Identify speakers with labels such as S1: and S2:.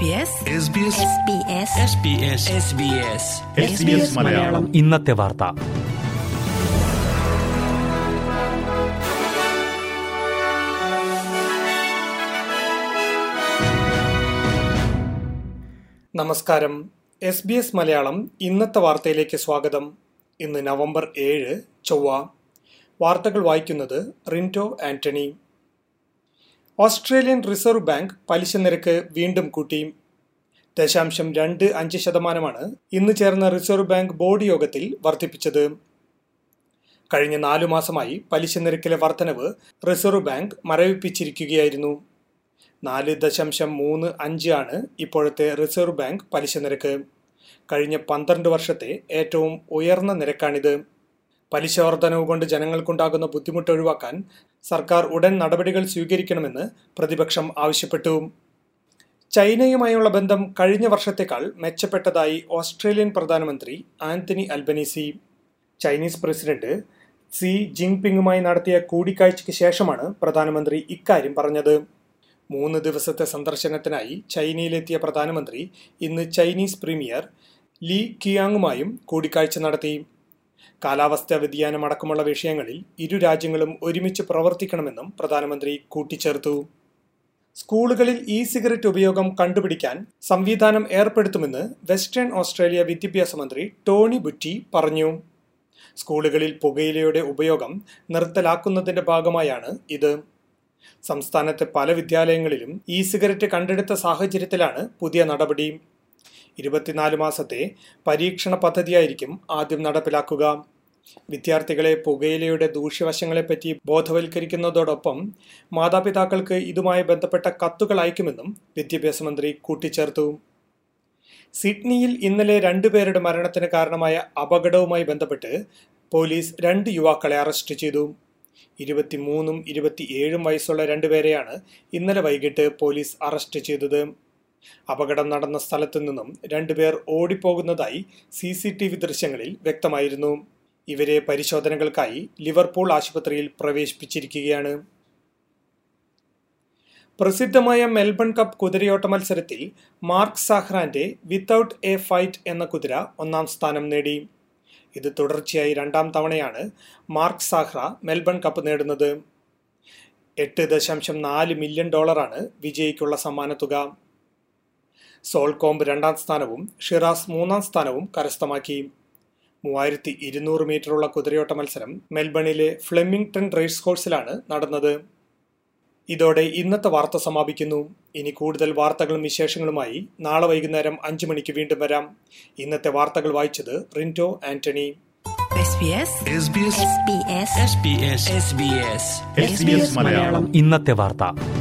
S1: SBS
S2: Malayalam.
S3: ഇന്നത്തെ വാർത്ത.
S4: നമസ്കാരം. എസ് ബി എസ് മലയാളം ഇന്നത്തെ വാർത്തയിലേക്ക് സ്വാഗതം. ഇന്ന് നവംബർ ഏഴ് ചൊവ്വ. വാർത്തകൾ വായിക്കുന്നത് Rinto Antony. Australian reserve bank പലിശ നിരക്ക് വീണ്ടും കൂട്ടി. ദശാംശം രണ്ട് അഞ്ച് ശതമാനമാണ് ഇന്ന് ചേർന്ന റിസർവ് ബാങ്ക് ബോർഡ് യോഗത്തിൽ വർദ്ധിപ്പിച്ചത്. കഴിഞ്ഞ നാലു മാസമായി പലിശ നിരക്കിലെ വർധനവ് റിസർവ് ബാങ്ക് മരവിപ്പിച്ചിരിക്കുകയായിരുന്നു. നാല് ദശാംശം മൂന്ന് അഞ്ച് ആണ് ഇപ്പോഴത്തെ റിസർവ് ബാങ്ക് പലിശ നിരക്ക്. കഴിഞ്ഞ പന്ത്രണ്ട് വർഷത്തെ ഏറ്റവും ഉയർന്ന നിരക്കാണിത്. പലിശ വർധനവ് കൊണ്ട് ജനങ്ങൾക്കുണ്ടാകുന്ന ബുദ്ധിമുട്ട് ഒഴിവാക്കാൻ സർക്കാർ ഉടൻ നടപടികൾ സ്വീകരിക്കണമെന്ന് പ്രതിപക്ഷം ആവശ്യപ്പെട്ടു. ചൈനയുമായുള്ള ബന്ധം കഴിഞ്ഞ വർഷത്തേക്കാൾ മെച്ചപ്പെട്ടതായി ഓസ്ട്രേലിയൻ പ്രധാനമന്ത്രി Anthony Albanese. Chinese president Xi ജിങ്പിങ്ങുമായി നടത്തിയ കൂടിക്കാഴ്ചയ്ക്ക് ശേഷമാണ് പ്രധാനമന്ത്രി ഇക്കാര്യം പറഞ്ഞത്. മൂന്ന് ദിവസത്തെ സന്ദർശനത്തിനായി ചൈനയിലെത്തിയ പ്രധാനമന്ത്രി ഇന്ന് ചൈനീസ് പ്രീമിയർ ലീ കിയാങ്ങുമായും കൂടിക്കാഴ്ച നടത്തി. കാലാവസ്ഥാ വ്യതിയാനം അടക്കമുള്ള വിഷയങ്ങളിൽ ഇരു രാജ്യങ്ങളും ഒരുമിച്ച് പ്രവർത്തിക്കണമെന്നും പ്രധാനമന്ത്രി കൂട്ടിച്ചേർത്തു. സ്കൂളുകളിൽ ഇ സിഗരറ്റ് ഉപയോഗം കണ്ടുപിടിക്കാൻ സംവിധാനം ഏർപ്പെടുത്തുമെന്ന് വെസ്റ്റേൺ ഓസ്ട്രേലിയ വിദ്യാഭ്യാസ മന്ത്രി ടോണി ബുറ്റി പറഞ്ഞു. സ്കൂളുകളിൽ പുകയിലയുടെ ഉപയോഗം നിർത്തലാക്കുന്നതിന്റെ ഭാഗമായാണ് ഇത്. സംസ്ഥാനത്തെ പല വിദ്യാലയങ്ങളിലും ഇ സിഗരറ്റ് കണ്ടെടുത്ത സാഹചര്യത്തിലാണ് പുതിയ നടപടി. ഇരുപത്തിനാല് മാസത്തെ പരീക്ഷണ പദ്ധതിയായിരിക്കും ആദ്യം നടപ്പിലാക്കുക. വിദ്യാർത്ഥികളെ പുകയിലയുടെ ദൂഷ്യവശങ്ങളെപ്പറ്റി ബോധവൽക്കരിക്കുന്നതോടൊപ്പം മാതാപിതാക്കൾക്ക് ഇതുമായി ബന്ധപ്പെട്ട കത്തുകൾ അയക്കുമെന്നും വിദ്യാഭ്യാസ മന്ത്രി കൂട്ടിച്ചേർത്തു. സിഡ്നിയിൽ ഇന്നലെ രണ്ടുപേരുടെ മരണത്തിന് കാരണമായ അപകടവുമായി ബന്ധപ്പെട്ട് പോലീസ് രണ്ട് യുവാക്കളെ അറസ്റ്റ് ചെയ്തു. ഇരുപത്തിമൂന്നും ഇരുപത്തിയേഴും വയസ്സുള്ള രണ്ടുപേരെയാണ് ഇന്നലെ വൈകിട്ട് പോലീസ് അറസ്റ്റ് ചെയ്തത്. അപകടം നടന്ന സ്ഥലത്തു നിന്നും രണ്ടുപേർ ഓടിപ്പോകുന്നതായി സി സി ടി വി ദൃശ്യങ്ങളിൽ വ്യക്തമായിരുന്നു. ഇവരെ പരിശോധനകൾക്കായി ലിവർപൂൾ ആശുപത്രിയിൽ പ്രവേശിപ്പിച്ചിരിക്കുകയാണ്. പ്രസിദ്ധമായ മെൽബൺ കപ്പ് കുതിരയോട്ട മത്സരത്തിൽ മാർക്ക് സാഹ്റാന്റെ വിത്തൌട്ട് എ ഫൈറ്റ് എന്ന കുതിര ഒന്നാം സ്ഥാനം നേടി. ഇത് തുടർച്ചയായി രണ്ടാം തവണയാണ് മാർക്ക് സാഹ്റ മെൽബൺ കപ്പ് നേടുന്നത്. എട്ട് ദശാംശം നാല് മില്യൺ ഡോളറാണ് വിജയിക്കുള്ള സമ്മാനത്തുക. സോൾകോംബ് രണ്ടാം സ്ഥാനവും ഷിറാസ് മൂന്നാം സ്ഥാനവും കരസ്ഥമാക്കി. മൂവായിരത്തി ഇരുന്നൂറ് മീറ്ററുള്ള കുതിരയോട്ട മത്സരം മെൽബണിലെ ഫ്ലെമിംഗ്ടൺ റേസ് കോഴ്സിലാണ് നടന്നത്. ഇതോടെ ഇന്നത്തെ വാർത്ത സമാപിക്കുന്നു. ഇനി കൂടുതൽ വാർത്തകളും വിശേഷങ്ങളുമായി നാളെ വൈകുന്നേരം അഞ്ചു മണിക്ക് വീണ്ടും വരാം. ഇന്നത്തെ വാർത്തകൾ വായിച്ചത് Rinto Antony.
S2: SBS
S1: SBS
S2: SBS
S3: ഇന്നത്തെ വാർത്ത.